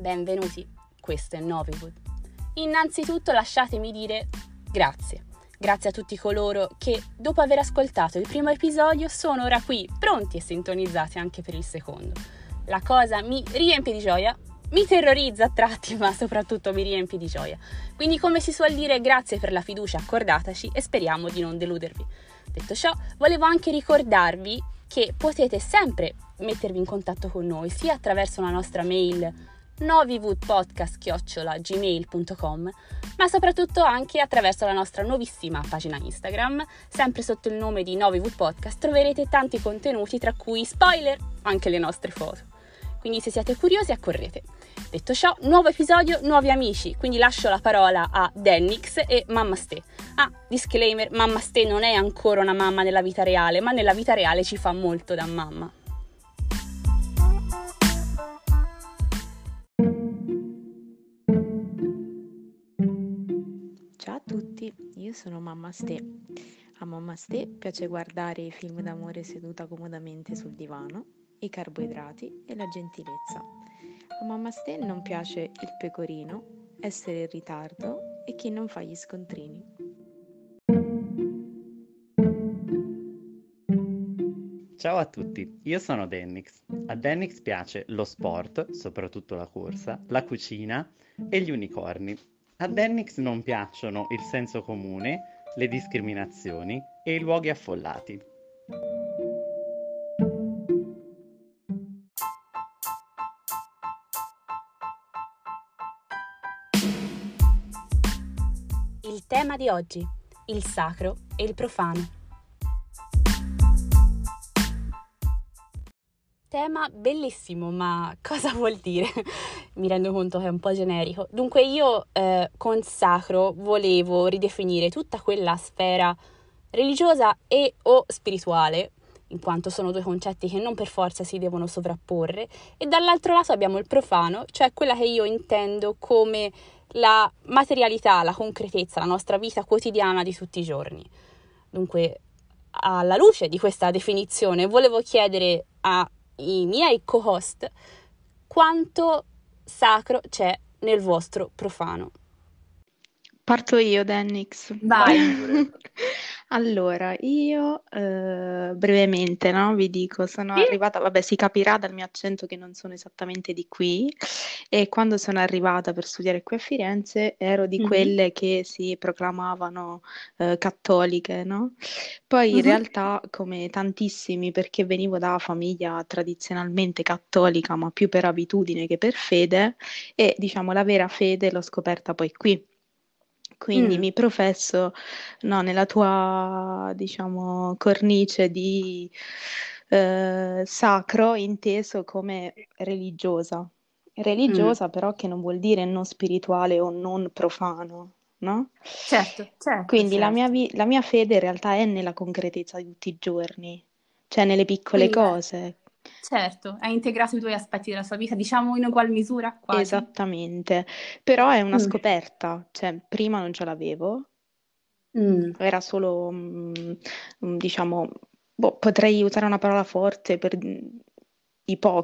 benvenuti, questo è Noviwood. Innanzitutto lasciatemi dire grazie. Grazie a tutti coloro che, dopo aver ascoltato il primo episodio, sono ora qui, pronti e sintonizzati anche per il secondo. La cosa mi riempie di gioia, mi terrorizza a tratti, ma soprattutto mi riempie di gioia. Quindi, come si suol dire, grazie per la fiducia accordataci e speriamo di non deludervi. Detto ciò, volevo anche ricordarvi che potete sempre mettervi in contatto con noi sia attraverso la nostra mail noviwoodpodcast.gmail.com ma soprattutto anche attraverso la nostra nuovissima pagina Instagram, sempre sotto il nome di Noviwood Podcast troverete tanti contenuti tra cui spoiler, anche le nostre foto. Quindi se siete curiosi accorrete. Detto ciò, nuovo episodio, nuovi amici, quindi lascio la parola a Dennix e Mamma Ste. Ah, disclaimer, Mamma Ste non è ancora una mamma nella vita reale, ma nella vita reale ci fa molto da mamma. A tutti, io sono Mamma Ste. A Mamma Ste piace guardare i film d'amore seduta comodamente sul divano, i carboidrati e la gentilezza. A Mamma Ste non piace il pecorino, essere in ritardo e chi non fa gli scontrini. Ciao a tutti, io sono Dennix. A Dennix piace lo sport, soprattutto la corsa, la cucina e gli unicorni. A Dennix non piacciono il senso comune, le discriminazioni e i luoghi affollati. Il tema di oggi, il sacro e il profano. Tema bellissimo, ma cosa vuol dire? Mi rendo conto che è un po' generico. Dunque io eh, con sacro volevo ridefinire tutta quella sfera religiosa e o spirituale, in quanto sono due concetti che non per forza si devono sovrapporre, e dall'altro lato abbiamo il profano, cioè quella che io intendo come la materialità, la concretezza, la nostra vita quotidiana di tutti i giorni. Dunque, alla luce di questa definizione, volevo chiedere ai miei co-host quanto sacro c'è nel vostro profano. Parto io, Dennix. Vai. Allora, io eh, brevemente, no, vi dico, sono Sì. arrivata, vabbè, si capirà dal mio accento che non sono esattamente di qui, e quando sono arrivata per studiare qui a Firenze ero di Mhm. quelle che si proclamavano eh, cattoliche, no? Poi in Mhm. realtà, come tantissimi, perché venivo da famiglia tradizionalmente cattolica, ma più per abitudine che per fede, e diciamo la vera fede l'ho scoperta poi qui. Quindi Mm. mi professo, no, nella tua, diciamo, cornice di eh, sacro inteso come religiosa. Mm. Religiosa però che non vuol dire non spirituale o non profano, no? Certo, certo, Quindi la mia, certo. vi- la mia fede in realtà è nella concretezza di tutti i giorni, cioè nelle piccole eh, cose. Certo, hai integrato i tuoi aspetti della sua vita, diciamo in ugual misura, quasi. Esattamente, però è una Mm. scoperta, cioè prima non ce l'avevo, Mm. era solo, mm, diciamo, boh, potrei usare una parola forte per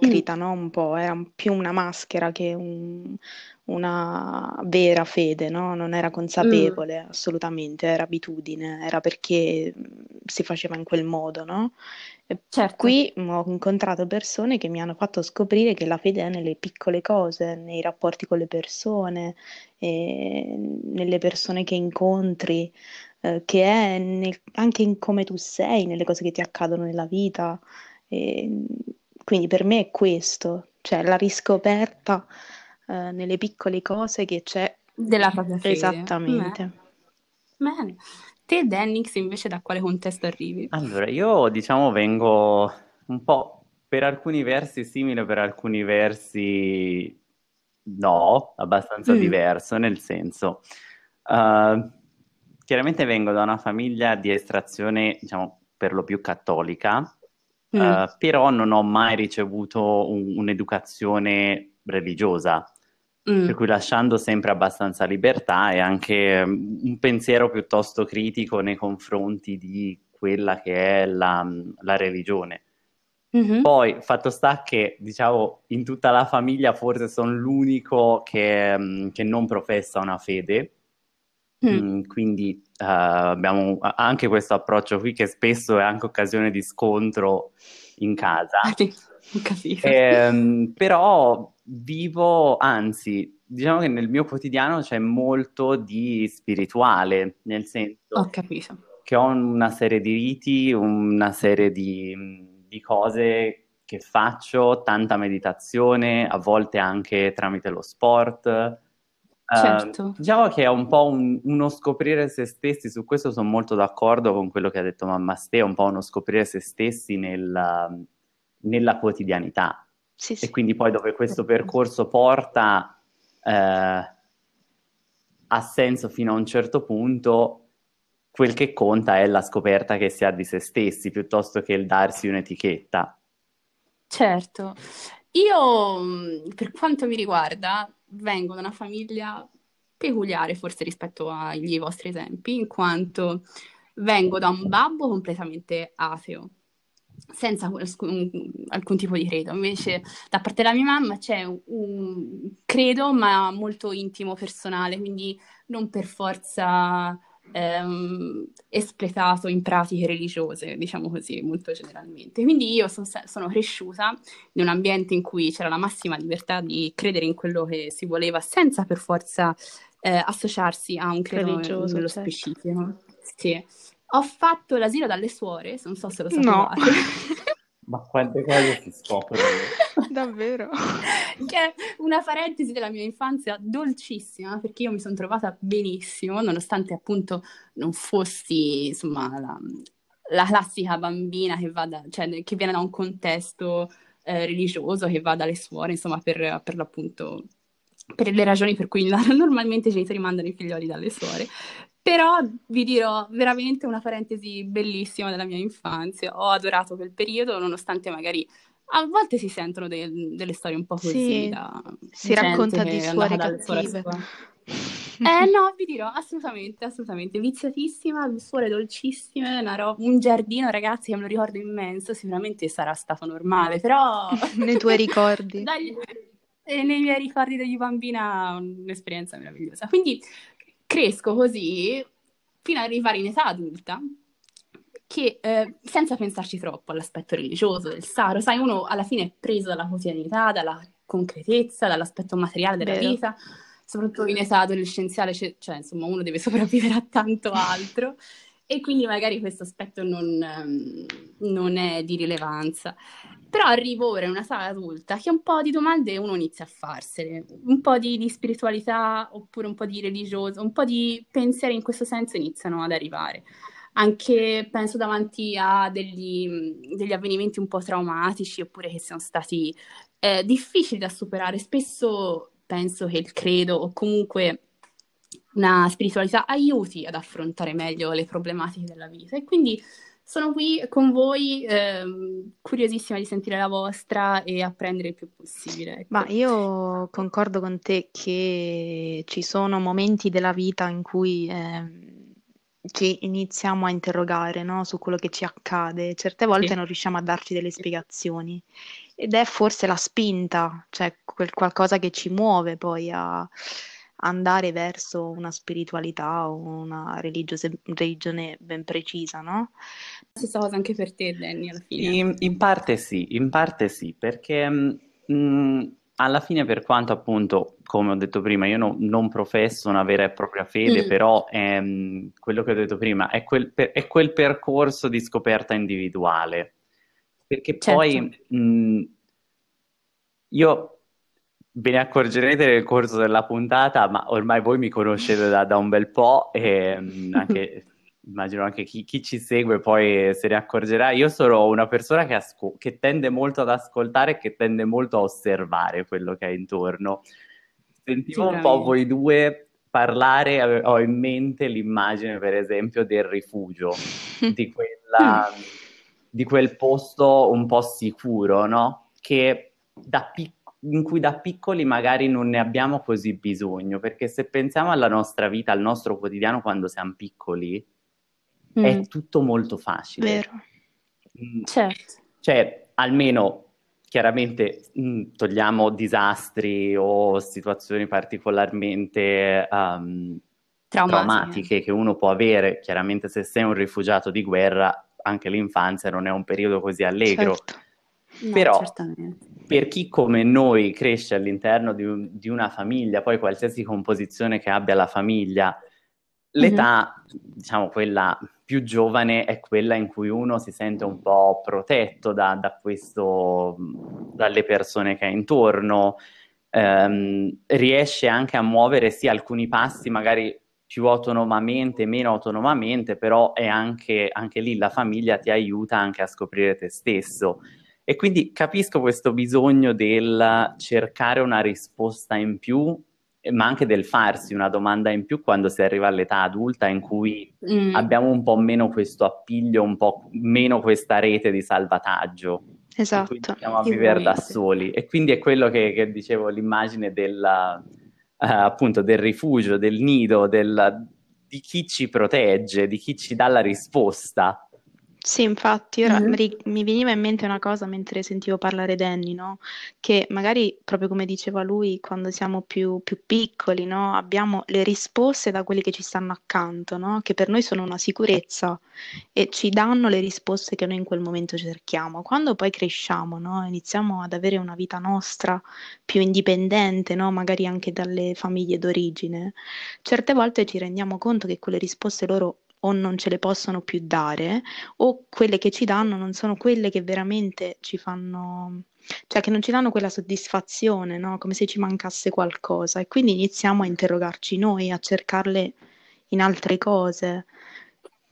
mm, ipocrita, no? Un po', era più una maschera che un- una vera fede, no? Non era Mm. consapevole assolutamente, era abitudine, era perché mm, si faceva in quel modo, no? Certo. qui mm, ho incontrato persone che mi hanno fatto scoprire che la fede è nelle piccole cose, nei rapporti con le persone, nelle persone che incontri, eh, che è nel- anche in come tu sei, nelle cose che ti accadono nella vita. E, quindi per me è questo, cioè la riscoperta, eh, nelle piccole cose che c'è. Della propria fede. Esattamente. Bene. Te, Dennix, invece da quale contesto arrivi? Allora, io diciamo vengo un po' per alcuni versi simile, per alcuni versi no, abbastanza Mm. diverso, nel senso, eh, chiaramente vengo da una famiglia di estrazione, diciamo, per lo più cattolica, Mm. eh, però non ho mai ricevuto un- un'educazione religiosa. Mm. Per cui lasciando sempre abbastanza libertà e anche mm, un pensiero piuttosto critico nei confronti di quella che è la, la religione. Mm-hmm. Poi, fatto sta che, diciamo, in tutta la famiglia forse sono l'unico che, mm, che non professa una fede, mm. Mm, quindi uh, abbiamo anche questo approccio qui che spesso è anche occasione di scontro in casa. Capito. Eh, però vivo, anzi, diciamo che nel mio quotidiano c'è molto di spirituale, nel senso ho capito. che ho una serie di riti, una serie di di cose che faccio, tanta meditazione, a volte anche tramite lo sport. Ehm, certo. Uh, diciamo che è un po' un, uno scoprire se stessi, su questo sono molto d'accordo con quello che ha detto mamma Ste, è un po' uno scoprire se stessi nel, nella quotidianità. Sì, sì. E quindi poi dove questo percorso porta eh, ha senso fino a un certo punto, quel che conta è la scoperta che si ha di se stessi piuttosto che il darsi un'etichetta. Certo, io mm, per quanto mi riguarda vengo da una famiglia peculiare forse rispetto ai vostri esempi, in quanto vengo da un babbo completamente ateo, senza alcun tipo di credo. Invece, da parte della mia mamma c'è un credo, ma molto intimo, personale, quindi non per forza ehm, espletato in pratiche religiose, diciamo così, molto generalmente. Quindi io son, sono cresciuta in un ambiente in cui c'era la massima libertà di credere in quello che si voleva senza per forza eh, associarsi a un credo religioso nello certo. specifico. Sì. Ho fatto l'asilo dalle suore, non so se lo sapevate. No. Ma quante cose si scoprono? Davvero? Che è una parentesi della mia infanzia dolcissima, perché io mi sono trovata benissimo, nonostante appunto non fossi, insomma, la, la classica bambina che, va da, cioè, che viene da un contesto eh, religioso, che va dalle suore, insomma, per, per l'appunto per le ragioni per cui normalmente i genitori mandano i figlioli dalle suore. Però vi dirò veramente una parentesi bellissima della mia infanzia. Ho adorato quel periodo, nonostante magari a volte si sentono de- delle storie un po' così. Sì, da, si racconta di suore cattive. Eh no, vi dirò, assolutamente, assolutamente. Viziatissima, suore dolcissime, ro- un giardino, ragazzi, che me lo ricordo immenso, sicuramente sarà stato normale, però... Nei tuoi ricordi. Dagli... E nei miei ricordi di bambina, un'esperienza meravigliosa. Quindi cresco così fino ad arrivare in età adulta che eh, senza pensarci troppo all'aspetto religioso del sacro, sai, uno alla fine è preso dalla quotidianità, dalla concretezza, dall'aspetto materiale della Vero. vita, soprattutto in età adolescenziale, cioè, cioè, insomma uno deve sopravvivere a tanto altro e quindi magari questo aspetto non, um, non è di rilevanza. Però arrivo ora in una sala adulta che un po' di domande uno inizia a farsene, un po' di, di spiritualità oppure un po' di religioso, un po' di pensieri in questo senso iniziano ad arrivare. Anche penso davanti a degli, degli avvenimenti un po' traumatici oppure che siano stati eh, difficili da superare. Spesso penso che il credo o comunque una spiritualità aiuti ad affrontare meglio le problematiche della vita e quindi sono qui con voi, ehm, curiosissima di sentire la vostra e apprendere il più possibile. Ecco. Ma io concordo con te che ci sono momenti della vita in cui eh, ci iniziamo a interrogare no, su quello che ci accade. Certe volte sì. non riusciamo a darci delle spiegazioni ed è forse la spinta, cioè quel qualcosa che ci muove poi a andare verso una spiritualità o una religiose- religione ben precisa, no? Stessa cosa anche per te, Danny, alla fine. In, in parte sì, in parte sì, perché mh, mm, alla fine per quanto appunto, come ho detto prima, io no, non professo una vera e propria fede, mm. però ehm, quello che ho detto prima è quel, per, è quel, percorso di scoperta individuale. Perché certo. poi mh, io Ve ne accorgerete nel corso della puntata, ma ormai voi mi conoscete da, da un bel po' e mm, anche, immagino anche chi, chi, ci segue poi se ne accorgerà. Io sono una persona che, asco- che tende molto ad ascoltare e che tende molto a osservare quello che è intorno. Sentivo un po' voi due parlare, ho in mente l'immagine per esempio del rifugio, di, quella, di quel posto un po' sicuro, no? Che da piccolo in cui da piccoli magari non ne abbiamo così bisogno, perché se pensiamo alla nostra vita, al nostro quotidiano quando siamo piccoli, mm. è tutto molto facile. Vero. Mm. Certo. Cioè, almeno chiaramente mh, togliamo disastri o situazioni particolarmente um, traumatiche. traumatiche che uno può avere, chiaramente se sei un rifugiato di guerra, anche l'infanzia non è un periodo così allegro. Certo. No, Però per chi come noi cresce all'interno di, un, di, una famiglia, poi qualsiasi composizione che abbia la famiglia, l'età, mm-hmm. diciamo quella più giovane, è quella in cui uno si sente un po' protetto da, da questo, dalle persone che ha intorno, ehm, riesce anche a muovere sì alcuni passi magari più autonomamente, meno autonomamente, però è anche, anche lì la famiglia ti aiuta anche a scoprire te stesso. E quindi capisco questo bisogno del cercare una risposta in più, ma anche del farsi una domanda in più quando si arriva all'età adulta in cui mm. abbiamo un po' meno questo appiglio, un po' meno questa rete di salvataggio. Esatto. Quindi andiamo a vivere da soli. E quindi è quello che, che dicevo, l'immagine del, uh, appunto del rifugio, del nido, del, di chi ci protegge, di chi ci dà la risposta sì, infatti, ora mm-hmm. mi, mi veniva in mente una cosa mentre sentivo parlare Danny, no? Che magari, proprio come diceva lui, quando siamo più, più piccoli, no? Abbiamo le risposte da quelli che ci stanno accanto, no? Che per noi sono una sicurezza e ci danno le risposte che noi in quel momento cerchiamo. Quando poi cresciamo, no? Iniziamo ad avere una vita nostra più indipendente, no? Magari anche dalle famiglie d'origine, certe volte ci rendiamo conto che quelle risposte loro o non ce le possono più dare o quelle che ci danno non sono quelle che veramente ci fanno, cioè che non ci danno quella soddisfazione, no? Come se ci mancasse qualcosa e quindi iniziamo a interrogarci noi, a cercarle in altre cose.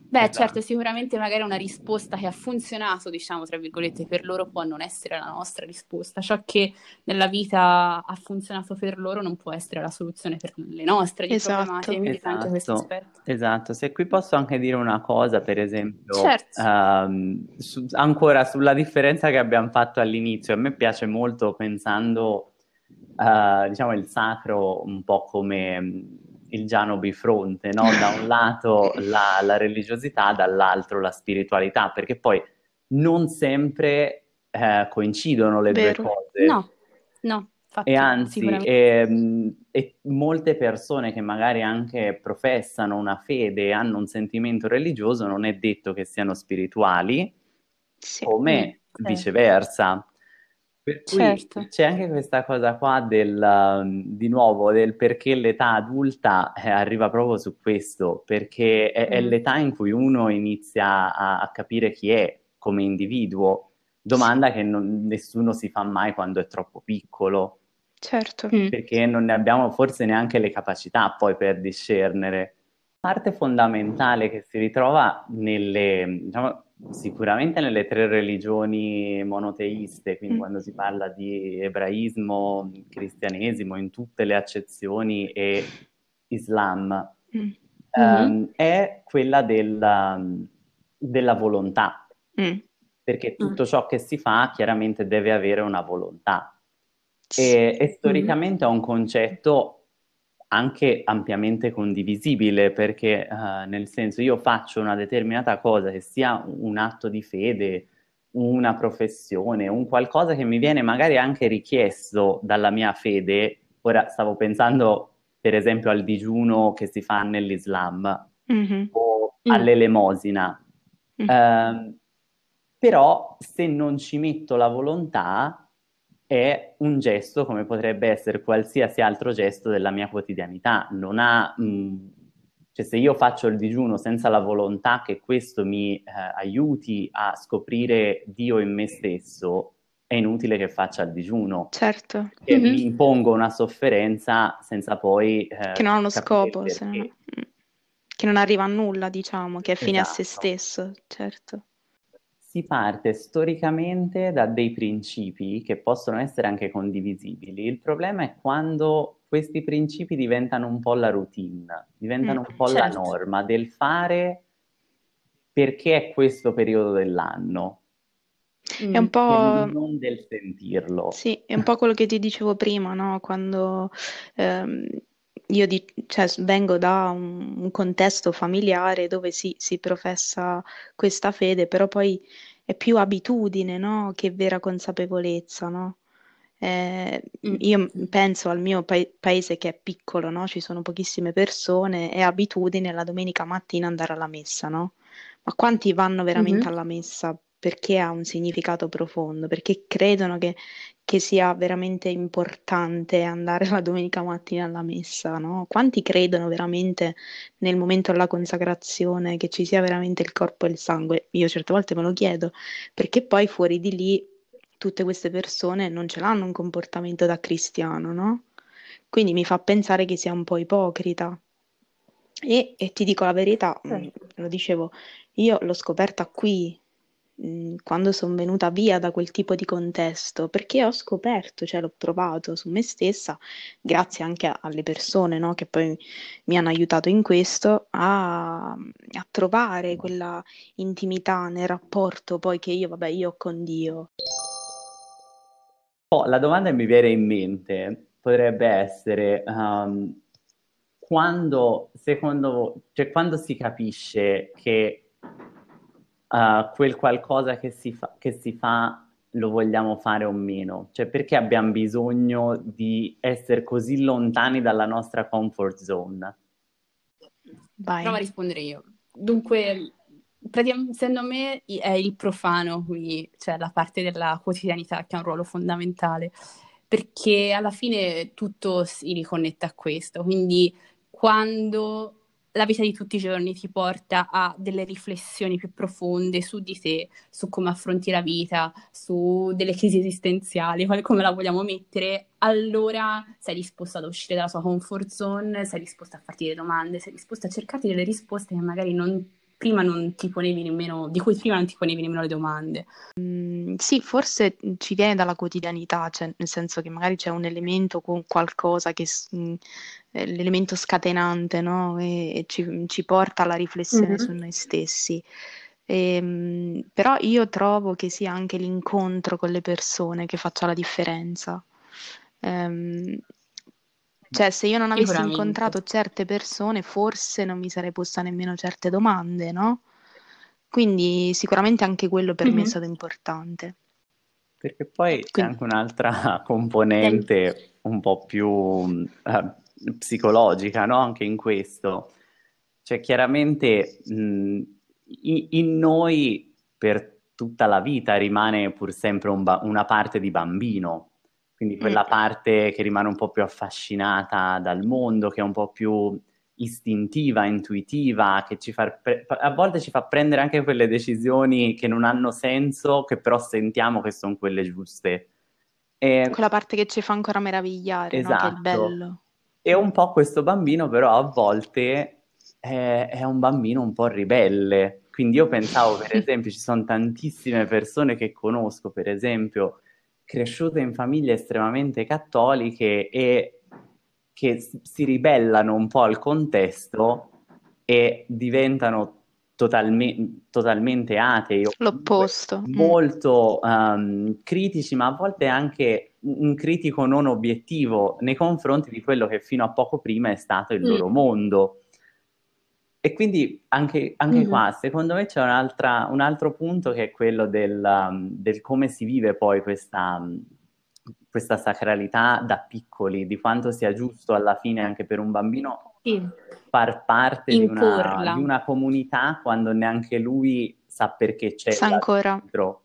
Beh, esatto. certo, sicuramente magari una risposta che ha funzionato, diciamo, tra virgolette, per loro può non essere la nostra risposta. Ciò che nella vita ha funzionato per loro non può essere la soluzione per le nostre esatto. problematiche, quindi esatto. anche questo aspetto. Esatto, se qui posso anche dire una cosa, per esempio, certo. um, su, ancora sulla differenza che abbiamo fatto all'inizio, a me piace molto pensando, uh, diciamo, il sacro un po' come il Giano bifronte, no? da un lato la, la, religiosità, dall'altro la spiritualità, perché poi non sempre eh, coincidono le Vero. due cose. No, no. Infatti, e anzi, e, ehm, e molte persone che magari anche professano una fede e hanno un sentimento religioso, non è detto che siano spirituali, sì. come sì. viceversa. Per cui certo. c'è anche questa cosa qua del, um, di nuovo, del perché l'età adulta eh, arriva proprio su questo, perché è, è, mm. l'età in cui uno inizia a, a capire chi è come individuo, domanda che non, nessuno si fa mai quando è troppo piccolo. Certo. Mm. Perché non ne abbiamo forse neanche le capacità poi per discernere. Parte fondamentale che si ritrova nelle, diciamo, Sicuramente nelle tre religioni monoteiste, quindi mm. quando si parla di ebraismo, cristianesimo, in tutte le accezioni e Islam, mm. um, è quella della, della volontà, mm. perché tutto mm. ciò che si fa chiaramente deve avere una volontà. E, e storicamente è un concetto anche ampiamente condivisibile perché uh, nel senso io faccio una determinata cosa che sia un atto di fede, una professione, un qualcosa che mi viene magari anche richiesto dalla mia fede. Ora stavo pensando per esempio al digiuno che si fa nell'Islam mm-hmm. o mm. all'elemosina. Mm-hmm. Uh, però se non ci metto la volontà, è un gesto come potrebbe essere qualsiasi altro gesto della mia quotidianità. Non ha, mh, mm, cioè se io faccio il digiuno senza la volontà che questo mi eh, aiuti a scoprire Dio in me stesso, è inutile che faccia il digiuno. Certo. E mm-hmm. mi impongo una sofferenza senza poi... Eh, che non ha uno scopo, se... Mm, che non arriva a nulla, diciamo, che è fine esatto. a se esatto. stesso, certo si parte storicamente da dei principi che possono essere anche condivisibili. Il problema è quando questi principi diventano un po' la routine, diventano mm, un po' certo. la norma del fare perché è questo periodo dell'anno. È un po'... non del sentirlo. Sì, è un po' quello che ti dicevo prima, no? Quando ehm, io di, cioè, vengo da un, un contesto familiare dove sì, si professa questa fede, però poi è più abitudine, no? Che vera consapevolezza, no? Eh, Mm. io penso al mio pa- paese che è piccolo, no? Ci sono pochissime persone, è abitudine la domenica mattina andare alla messa, no? Ma quanti vanno veramente Mhm. alla messa? Perché ha un significato profondo, perché credono che, che sia veramente importante andare la domenica mattina alla messa, no? Quanti credono veramente nel momento della consacrazione che ci sia veramente il corpo e il sangue? Io certe volte me lo chiedo, perché poi fuori di lì tutte queste persone non ce l'hanno un comportamento da cristiano, no? Quindi mi fa pensare che sia un po' ipocrita. E, e ti dico la verità, mh, Certo. lo dicevo, io l'ho scoperta qui, mh, quando sono venuta via da quel tipo di contesto, perché ho scoperto, cioè l'ho provato su me stessa, grazie anche alle persone, no, che poi mi hanno aiutato in questo, a, a trovare quella intimità nel rapporto poi che io, vabbè, io ho con Dio. Oh, la domanda che mi viene in mente potrebbe essere ehm, quando, secondo, cioè quando si capisce che eh, quel qualcosa che si fa, che si fa lo vogliamo fare o meno? Cioè perché abbiamo bisogno di essere così lontani dalla nostra comfort zone? Vai. Prova a rispondere io. Dunque, praticamente, secondo me è il profano qui, cioè la parte della quotidianità che ha un ruolo fondamentale, perché alla fine tutto si riconnette a questo. Quindi quando la vita di tutti i giorni ti porta a delle riflessioni più profonde su di te, su come affronti la vita, su delle crisi esistenziali, come la vogliamo mettere, allora sei disposto ad uscire dalla tua comfort zone, sei disposto a farti delle domande, sei disposto a cercarti delle risposte che magari non- prima non ti ponevi nemmeno, di cui prima non ti ponevi nemmeno le domande. Mm, Sì, forse ci viene dalla quotidianità, cioè nel senso che magari c'è un elemento con qualcosa che s- mm, è l'elemento scatenante, no? E, e ci, ci porta alla riflessione Mhm. su noi stessi. Ehm, però io trovo che sia anche l'incontro con le persone che faccia la differenza. Ehm, cioè, se io non avessi incontrato certe persone, forse non mi sarei posta nemmeno certe domande, no? Quindi sicuramente anche quello per me è Mhm. stato importante. Perché poi c'è Quindi- anche un'altra componente un po' più eh, psicologica, no? Anche in questo. Cioè, chiaramente mh, in, in noi per tutta la vita rimane pur sempre un ba- una parte di bambino, quindi quella Mm. parte che rimane un po' più affascinata dal mondo, che è un po' più istintiva, intuitiva, che ci fa pre- a volte ci fa prendere anche quelle decisioni che non hanno senso, che però sentiamo che sono quelle giuste. E, Quella parte che ci fa ancora meravigliare, no? Che è Esatto. bello. e un po' questo bambino però a volte è, è un bambino un po' ribelle. Quindi io pensavo, per esempio, ci sono tantissime persone che conosco, per esempio, cresciute in famiglie estremamente cattoliche e che si ribellano un po' al contesto e diventano totalme- totalmente atei L'opposto. Mm. molto ehm, critici, ma a volte anche un un critico non obiettivo nei confronti di quello che fino a poco prima è stato il Mm. loro mondo. E quindi anche, anche Mhm. qua, secondo me, c'è un'altra- un altro punto che è quello del, um, del come si vive poi questa, um, questa sacralità da piccoli, di quanto sia giusto alla fine anche per un bambino Sì. far parte di una, di una comunità quando neanche lui sa perché c'è ancora. dentro.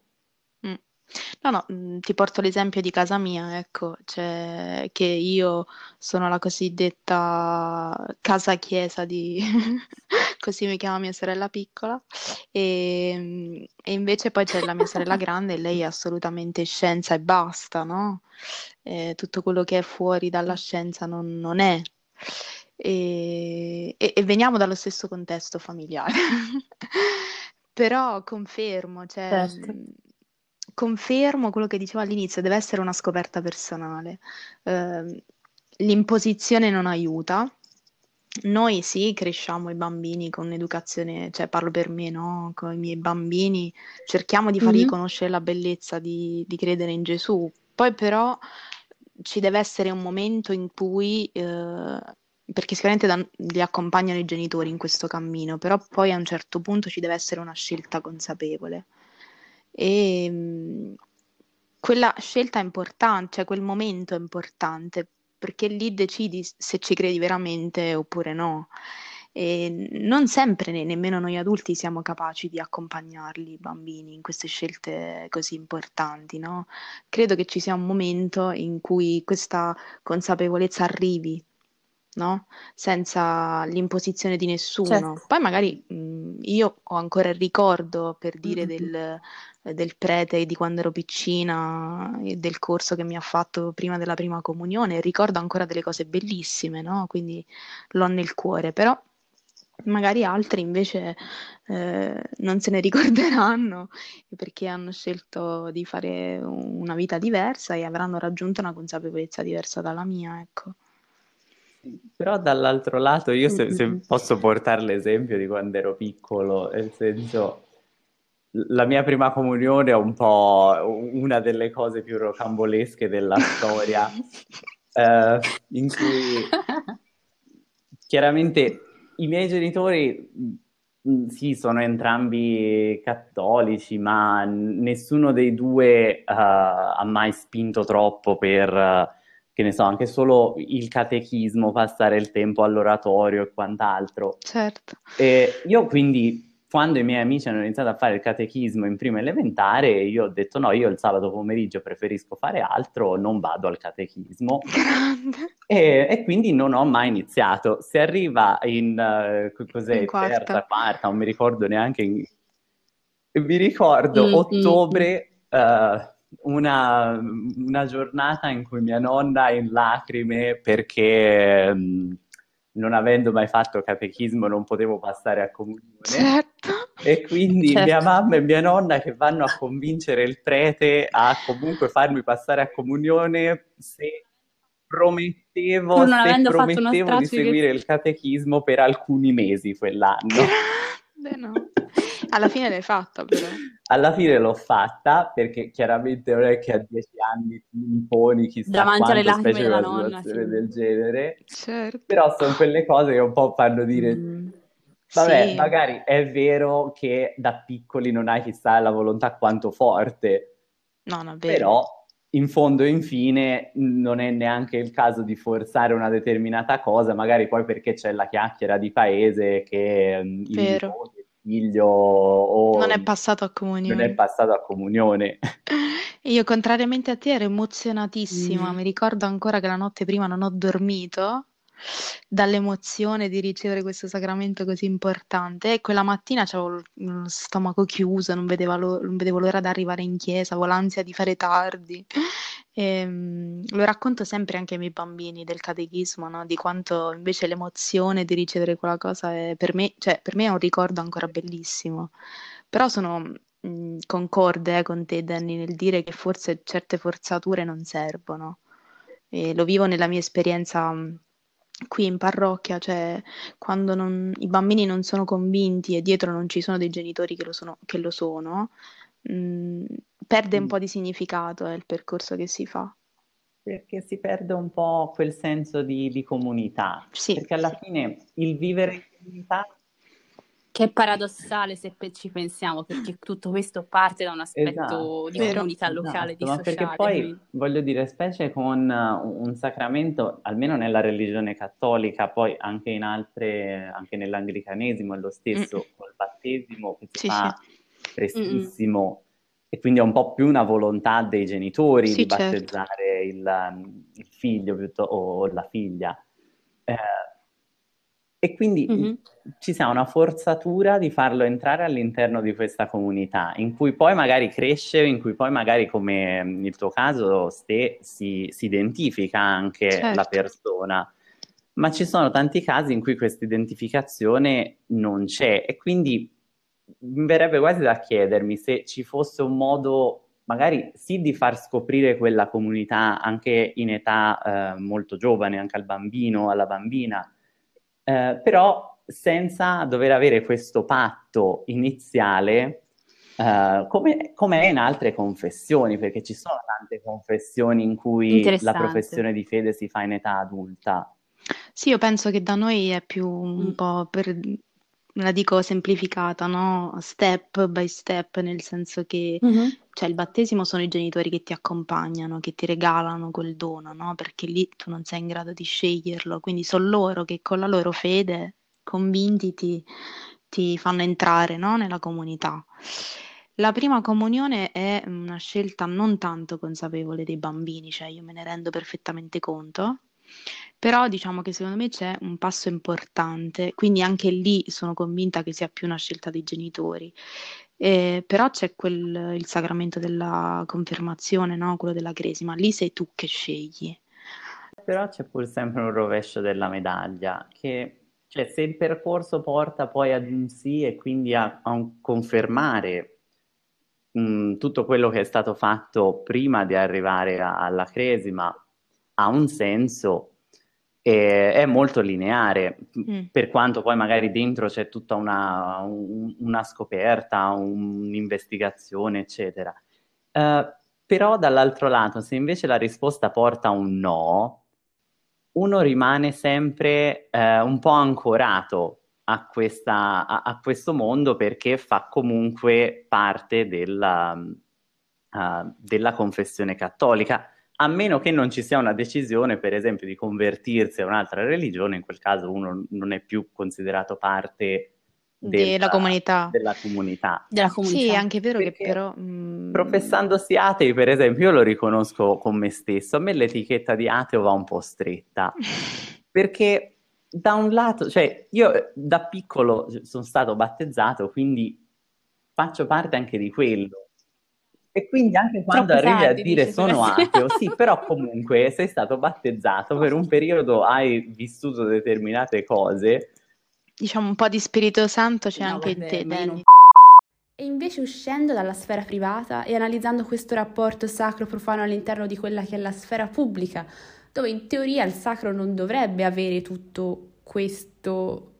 Mm. No, no, mm, ti porto l'esempio di casa mia, ecco, cioè che io sono la cosiddetta casa chiesa di... così mi chiama mia sorella piccola, e, e invece poi c'è la mia sorella grande e lei è assolutamente scienza e basta, no? Eh, tutto quello che è fuori dalla scienza non, non è. E, e- e veniamo dallo stesso contesto familiare. Però confermo, cioè, Certo. mh, confermo quello che dicevo all'inizio, deve essere una scoperta personale. Ehm, l'imposizione non aiuta. Noi sì, cresciamo i bambini con un'educazione, cioè parlo per me, no? Con i miei bambini cerchiamo di fargli Mhm. conoscere la bellezza di, di credere in Gesù. Poi però ci deve essere un momento in cui, eh, perché sicuramente dan- li accompagnano i genitori in questo cammino, però poi a un certo punto ci deve essere una scelta consapevole. E mh, quella scelta è importante, cioè quel momento è importante, perché lì decidi se ci credi veramente oppure no. E non sempre, nemmeno noi adulti, siamo capaci di accompagnarli, i bambini, in queste scelte così importanti, no? Credo che ci sia un momento in cui questa consapevolezza arrivi, no? Senza l'imposizione di nessuno. Certo. Poi magari mh, io ho ancora il ricordo, per dire, Mm-mm. del, del prete di quando ero piccina e del corso che mi ha fatto prima della prima comunione, ricordo ancora delle cose bellissime, no? Quindi l'ho nel cuore, però magari altri invece eh, non se ne ricorderanno perché hanno scelto di fare una vita diversa e avranno raggiunto una consapevolezza diversa dalla mia, ecco. Però dall'altro lato io se, se posso portare l'esempio di quando ero piccolo, nel senso la mia prima comunione è un po' una delle cose più rocambolesche della storia, eh, in cui chiaramente i miei genitori mh, sì, sono entrambi cattolici, ma nessuno dei due eh, ha mai spinto troppo per, eh, che ne so, anche solo il catechismo, passare il tempo all'oratorio e quant'altro. Certo. E io quindi, quando i miei amici hanno iniziato a fare il catechismo in prima elementare, io ho detto no, io il sabato pomeriggio preferisco fare altro, non vado al catechismo. Grande. E, e quindi non ho mai iniziato. Se arriva in, co- cos'è, In quarta. terza, quarta, non mi ricordo neanche, in- mi ricordo Mm, mm, ottobre, eh, una, una giornata in cui mia nonna in lacrime perché mh, non avendo mai fatto catechismo non potevo passare a comunione. Certo. E quindi Certo. mia mamma e mia nonna che vanno a convincere il prete a comunque farmi passare a comunione se promettevo, Pur non se promettevo di seguire il catechismo per alcuni mesi quell'anno. Grande, no. Alla fine l'hai fatta però. Alla fine l'ho fatta perché chiaramente non è che a dieci anni ti imponi chissà Davanti alle lacrime della una nonna, situazione sì. del genere. Certo. Però sono quelle cose che un po' fanno dire Mm. Vabbè, Sì. magari è vero che da piccoli non hai chissà la volontà quanto forte, No, no, però in fondo e infine non è neanche il caso di forzare una determinata cosa, magari poi perché c'è la chiacchiera di paese che mm, il Vero. il figlio o Non è passato a non è comunione. passato a comunione. Io, contrariamente a te, ero emozionatissima. Mm. Mi ricordo ancora che la notte prima non ho dormito dall'emozione di ricevere questo sacramento così importante. E quella mattina avevo lo stomaco chiuso, non lo- non vedevo l'ora di arrivare in chiesa, avevo l'ansia di fare tardi. E, mm, lo racconto sempre anche ai miei bambini del catechismo, no? Di quanto invece l'emozione di ricevere quella cosa è per me, cioè, per me è un ricordo ancora bellissimo. Però sono mh, concorde eh, con te, Danny, nel dire che forse certe forzature non servono. E lo vivo nella mia esperienza mh, qui in parrocchia, cioè quando non- i bambini non sono convinti e dietro non ci sono dei genitori che lo sono, che lo sono, mh, perde un Mm. po' di significato eh, il percorso che si fa. Perché si perde un po' quel senso di, di comunità, Sì, perché alla fine il vivere in comunità Che è paradossale se ci pensiamo, perché tutto questo parte da un aspetto Esatto, di Vero. comunità locale, di esatto, perché sociale. poi quindi- voglio dire, specie con uh, un sacramento, almeno nella religione cattolica, poi anche in altre, anche nell'anglicanesimo è lo stesso, Mm. col battesimo che si Sì, fa sì. prestissimo e quindi è un po' più una volontà dei genitori Sì, di certo. battezzare il, um, il figlio piuttosto, o la figlia. Eh, e quindi Mhm. ci sia una forzatura di farlo entrare all'interno di questa comunità, in cui poi magari cresce, in cui poi magari, come nel tuo caso, Ste, si, si identifica anche Certo. la persona. Ma ci sono tanti casi in cui questa identificazione non c'è e quindi mi verrebbe quasi da chiedermi se ci fosse un modo, magari sì, di far scoprire quella comunità anche in età eh, molto giovane, anche al bambino, alla bambina, eh, però senza dover avere questo patto iniziale, eh, come, come è in altre confessioni, perché ci sono tante confessioni in cui la professione di fede si fa in età adulta. Sì, io penso che da noi è più un Mm. po' per la dico semplificata, no? Step by step, nel senso che Mhm. cioè, il battesimo sono i genitori che ti accompagnano, che ti regalano quel dono, no? Perché lì tu non sei in grado di sceglierlo, quindi sono loro che con la loro fede, convinti, ti, ti fanno entrare, no? Nella comunità. La prima comunione è una scelta non tanto consapevole dei bambini, cioè io me ne rendo perfettamente conto, però diciamo che secondo me c'è un passo importante, quindi anche lì sono convinta che sia più una scelta dei genitori. Eh, però c'è quel, il sacramento della confermazione, no? Quello della cresima, lì sei tu che scegli. Però c'è pur sempre un rovescio della medaglia, che cioè, se il percorso porta poi ad un sì e quindi a, a un confermare mh, tutto quello che è stato fatto prima di arrivare a, alla cresima, ha un senso è molto lineare, Mm. per quanto poi magari dentro c'è tutta una, un- una scoperta, un'investigazione, eccetera. Eh, però dall'altro lato, se invece la risposta porta a un no, uno rimane sempre eh, un po' ancorato a, questa, a, a questo mondo perché fa comunque parte della, uh, della confessione cattolica a meno che non ci sia una decisione, per esempio, di convertirsi a un'altra religione, in quel caso uno non è più considerato parte della della, comunità. della comunità. Della comunità. Sì, è anche vero Perché che però... mm, Professandosi atei, per esempio, io lo riconosco con me stesso, a me l'etichetta di ateo va un po' stretta, perché da un lato, cioè io da piccolo sono stato battezzato, quindi faccio parte anche di quello. E quindi anche quando Troppo arrivi a tardi, dire sono ateo, sì, però comunque sei stato battezzato per un periodo, hai vissuto determinate cose. Diciamo un po' di Spirito Santo c'è No, anche in te, non- Danny. E invece uscendo dalla sfera privata e analizzando questo rapporto sacro-profano all'interno di quella che è la sfera pubblica, dove in teoria il sacro non dovrebbe avere tutto questo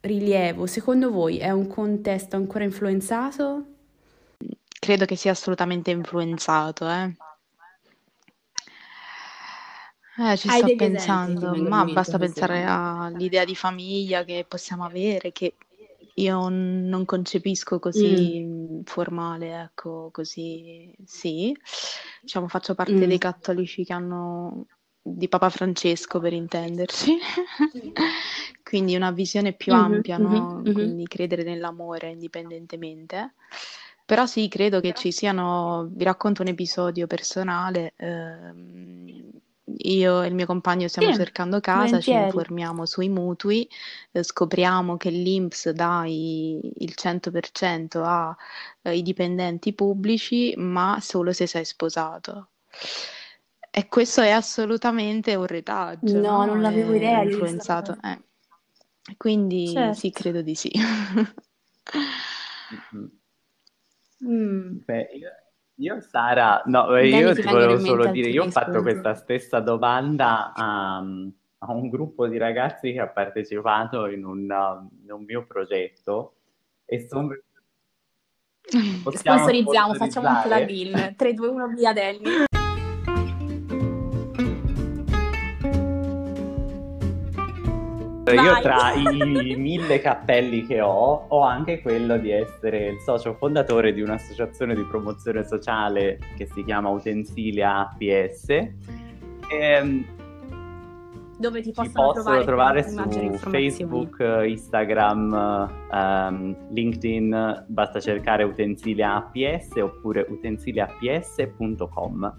rilievo, secondo voi è un contesto ancora influenzato? Credo che sia assolutamente influenzato, eh. Eh, ci Hai sto pensando, ma basta pensare all'idea di famiglia che possiamo avere, che io non concepisco così Mm. formale, ecco, così sì. Diciamo, faccio parte dei Mm. cattolici che hanno di Papa Francesco, per intenderci. Quindi una visione più Mhm, ampia, no? mhm. Quindi credere nell'amore indipendentemente. Però sì, credo che ci siano, vi racconto un episodio personale. ehm, io e il mio compagno stiamo Sì, cercando casa, ci volentieri. informiamo sui mutui, eh, scopriamo che l'INPS dà i- il 100% ai dipendenti pubblici, ma solo se sei sposato. E questo è assolutamente un retaggio, No, no? non l'avevo È idea di questa influenzato. cosa. eh. Quindi sì, Certo. credo di sì. Mm. Mm. Beh, io, io, Sara, no, eh, io ti volevo solo dire, io ho fatto questa stessa domanda a, a un gruppo di ragazzi che ha partecipato in un, in un mio progetto e sono... Sponsorizziamo, facciamo un plugin. 3, 2, 1, Danny. Io Vai. tra i mille cappelli che ho, ho anche quello di essere il socio fondatore di un'associazione di promozione sociale che si chiama Utensilia APS. Ehm, Dove ti possono possono trovare maggiori su. Facebook, Instagram, ehm, LinkedIn, basta cercare Utensilia APS oppure utensiliaaps.com.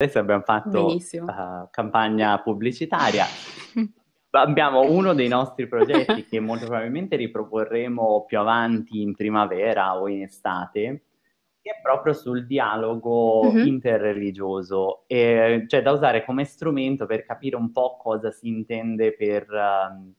Adesso abbiamo fatto Benissimo. eh, campagna pubblicitaria. Abbiamo uno dei nostri progetti che molto probabilmente riproporremo più avanti in primavera o in estate, che è proprio sul dialogo Mhm. interreligioso, e, cioè da usare come strumento per capire un po' cosa si intende per, ehm,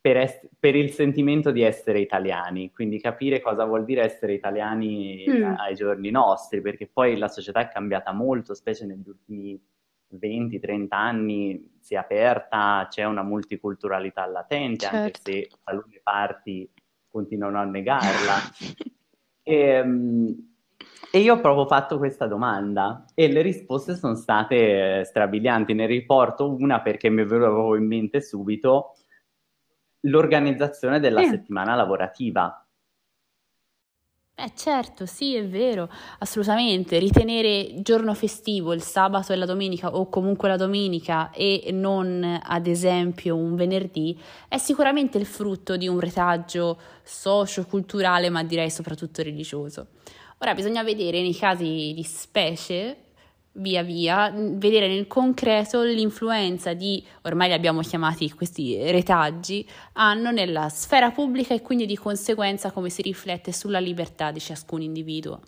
per, es- per il sentimento di essere italiani, quindi capire cosa vuol dire essere italiani Mm. ai giorni nostri, perché poi la società è cambiata molto, specie negli ultimi 20-30 anni si è aperta, c'è una multiculturalità latente, anche Certo. se alcune parti continuano a negarla. E, mm, E io ho proprio fatto questa domanda e le risposte sono state strabilianti. Ne riporto una perché mi è venuto in mente subito l'organizzazione della sì. settimana lavorativa. Eh certo, sì, è vero, assolutamente. Ritenere giorno festivo il sabato e la domenica o comunque la domenica e non ad esempio un venerdì è sicuramente il frutto di un retaggio socio-culturale, ma direi soprattutto religioso. Ora bisogna vedere nei casi di specie via via, vedere nel concreto l'influenza di, ormai li abbiamo chiamati questi retaggi, hanno nella sfera pubblica e quindi di conseguenza come si riflette sulla libertà di ciascun individuo.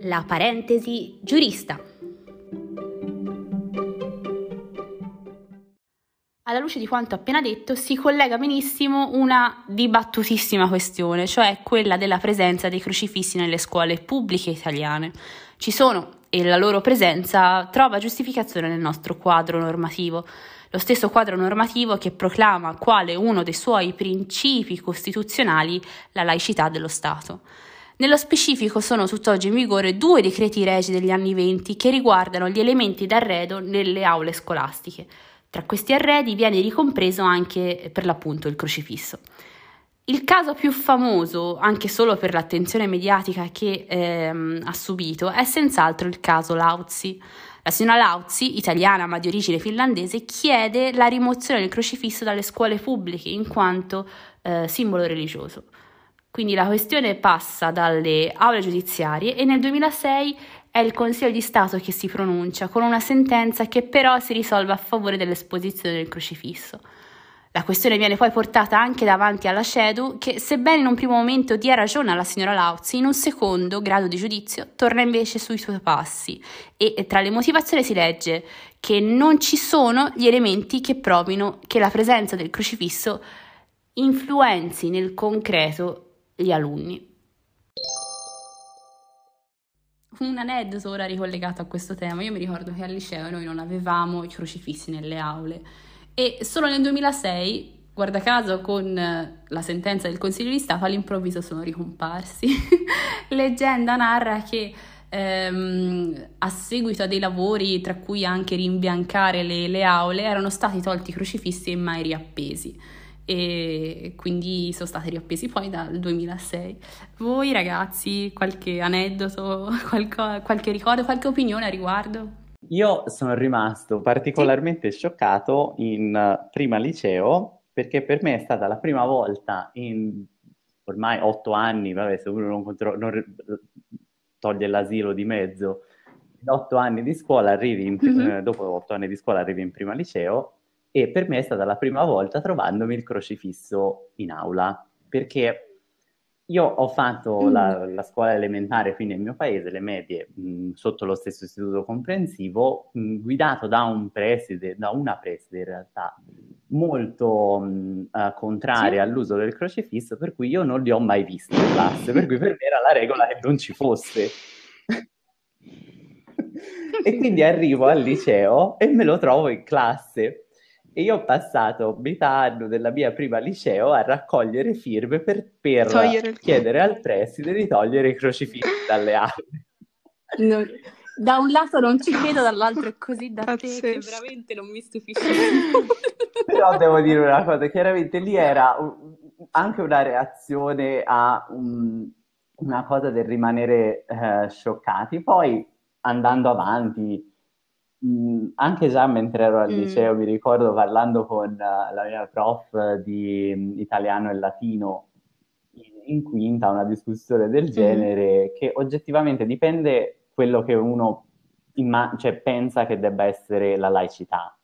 La parentesi giurista. Alla luce di quanto appena detto, si collega benissimo una dibattutissima questione, cioè quella della presenza dei crocifissi nelle scuole pubbliche italiane. Ci sono e la loro presenza trova giustificazione nel nostro quadro normativo, lo stesso quadro normativo che proclama quale uno dei suoi principi costituzionali la laicità dello Stato. Nello specifico sono tutt'oggi in vigore due decreti regi degli anni venti che riguardano gli elementi d'arredo nelle aule scolastiche. Tra questi arredi viene ricompreso anche per l'appunto il crocifisso. Il caso più famoso, anche solo per l'attenzione mediatica che ehm, ha subito, è senz'altro il caso Lauzzi. La signora Lauzzi, italiana ma di origine finlandese, chiede la rimozione del crocifisso dalle scuole pubbliche in quanto eh, simbolo religioso. Quindi la questione passa dalle aule giudiziarie e nel 2006 è il Consiglio di Stato che si pronuncia con una sentenza che però si risolve a favore dell'esposizione del crocifisso. La questione viene poi portata anche davanti alla CEDU che, sebbene in un primo momento dia ragione alla signora Lauzzi, in un secondo grado di giudizio torna invece sui suoi passi e tra le motivazioni si legge che non ci sono gli elementi che provino che la presenza del crocifisso influenzi nel concreto gli alunni. Un aneddoto ora ricollegato a questo tema, io mi ricordo che al liceo noi non avevamo i crocifissi nelle aule e solo nel 2006, guarda caso con la sentenza del Consiglio di Stato, all'improvviso sono ricomparsi. Leggenda narra che ehm, a seguito a dei lavori, tra cui anche rimbiancare le, le aule, erano stati tolti i crocifissi e mai riappesi e quindi sono stati riappesi poi dal 2006. Voi ragazzi, qualche aneddoto, qualco, qualche ricordo, qualche opinione a riguardo? Io sono rimasto particolarmente sì. scioccato in prima liceo perché per me è stata la prima volta in ormai otto anni, vabbè se uno non, contro- non toglie l'asilo di mezzo, in otto anni di scuola arrivi in, mm-hmm. eh, dopo otto anni di scuola arrivi in prima liceo e per me è stata la prima volta trovandomi il crocifisso in aula, perché io ho fatto mm. la, la, scuola elementare qui nel mio paese, le medie, mh, sotto lo stesso istituto comprensivo, mh, guidato da un preside, da una preside in realtà, molto mh, uh, contraria sì. all'uso del crocifisso, per cui io non li ho mai visti in classe, per cui per me era la regola che non ci fosse. e quindi arrivo al liceo e me lo trovo in classe e io ho passato metà anno della mia prima liceo a raccogliere firme per, per chiedere al preside di togliere i crocifissi dalle aule. No, da un lato non ci credo, dall'altro è così da Pazzesco. te che veramente non mi stupisce. Però devo dire una cosa, chiaramente lì era anche una reazione a un, una cosa del rimanere eh, scioccati. Poi andando avanti Mm, anche già mentre ero al mm. liceo mi ricordo parlando con uh, la mia prof di um, italiano e latino in, in, quinta, una discussione del mm. genere, mm. che oggettivamente dipende quello che uno imma- cioè, pensa che debba essere la laicità.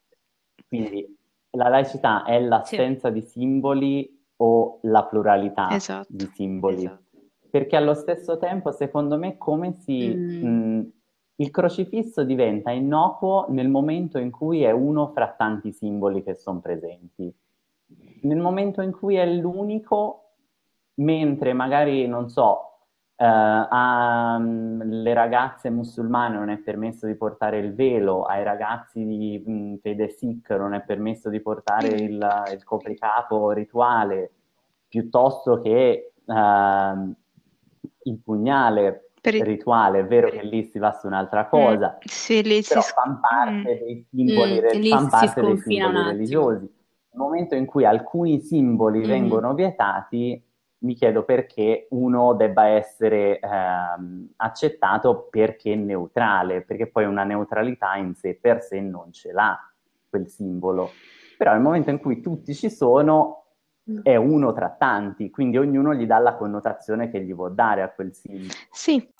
Quindi la laicità è l'assenza sì. di simboli o la pluralità esatto. di simboli. Esatto. Perché allo stesso tempo, secondo me, come si... Mm. Mh, il crocifisso diventa innocuo nel momento in cui è uno fra tanti simboli che sono presenti. Nel momento in cui è l'unico, mentre magari, non so, eh, alle ragazze musulmane non è permesso di portare il velo, ai ragazzi di mh, mm, fede sikh non è permesso di portare il, il copricapo rituale, piuttosto che uh, il pugnale per il rituale, è vero che lì si va su un'altra cosa, mm, sì, lì però si... fanno parte mm. dei simboli, mm, fan parte dei simboli religiosi. Nel momento in cui alcuni simboli mm. vengono vietati, mi chiedo perché uno debba essere ehm, accettato perché neutrale, perché poi una neutralità in sé per sé non ce l'ha quel simbolo. Però nel momento in cui tutti ci sono, mm. È uno tra tanti, quindi ognuno gli dà la connotazione che gli vuol dare a quel simbolo. Sì.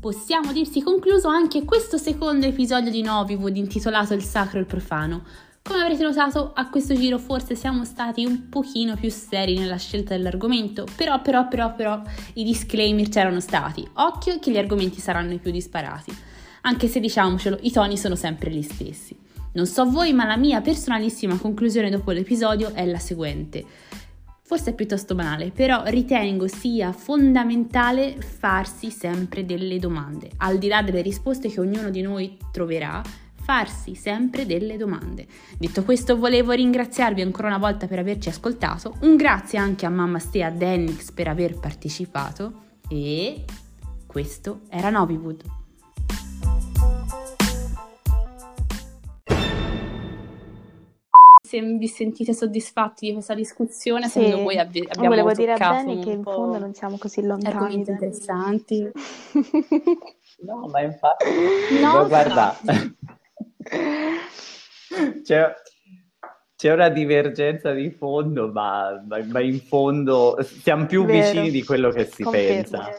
possiamo dirsi concluso anche questo secondo episodio di Noviwood intitolato Il Sacro e il Profano. Come avrete notato, a questo giro forse siamo stati un pochino più seri nella scelta dell'argomento, però, però, però, però, i disclaimer c'erano stati. Occhio che gli argomenti saranno i più disparati. Anche se diciamocelo, i toni sono sempre gli stessi. Non so voi, ma la mia personalissima conclusione dopo l'episodio è la seguente forse è piuttosto banale, però ritengo sia fondamentale farsi sempre delle domande, al di là delle risposte che ognuno di noi troverà, farsi sempre delle domande. Detto questo, volevo ringraziarvi ancora una volta per averci ascoltato, un grazie anche a Mamma Stea Dennix per aver partecipato e questo era Noviwood. Se vi sentite soddisfatti di questa discussione, sì. secondo voi abbi- abbiamo Volevo dire a Benny che in fondo non siamo così lontani. Argomenti interessanti. no, ma infatti... No, guarda, c'è, c'è, una divergenza di fondo, ma, ma, ma, in fondo siamo più Vero. vicini di quello che si Confermo. pensa.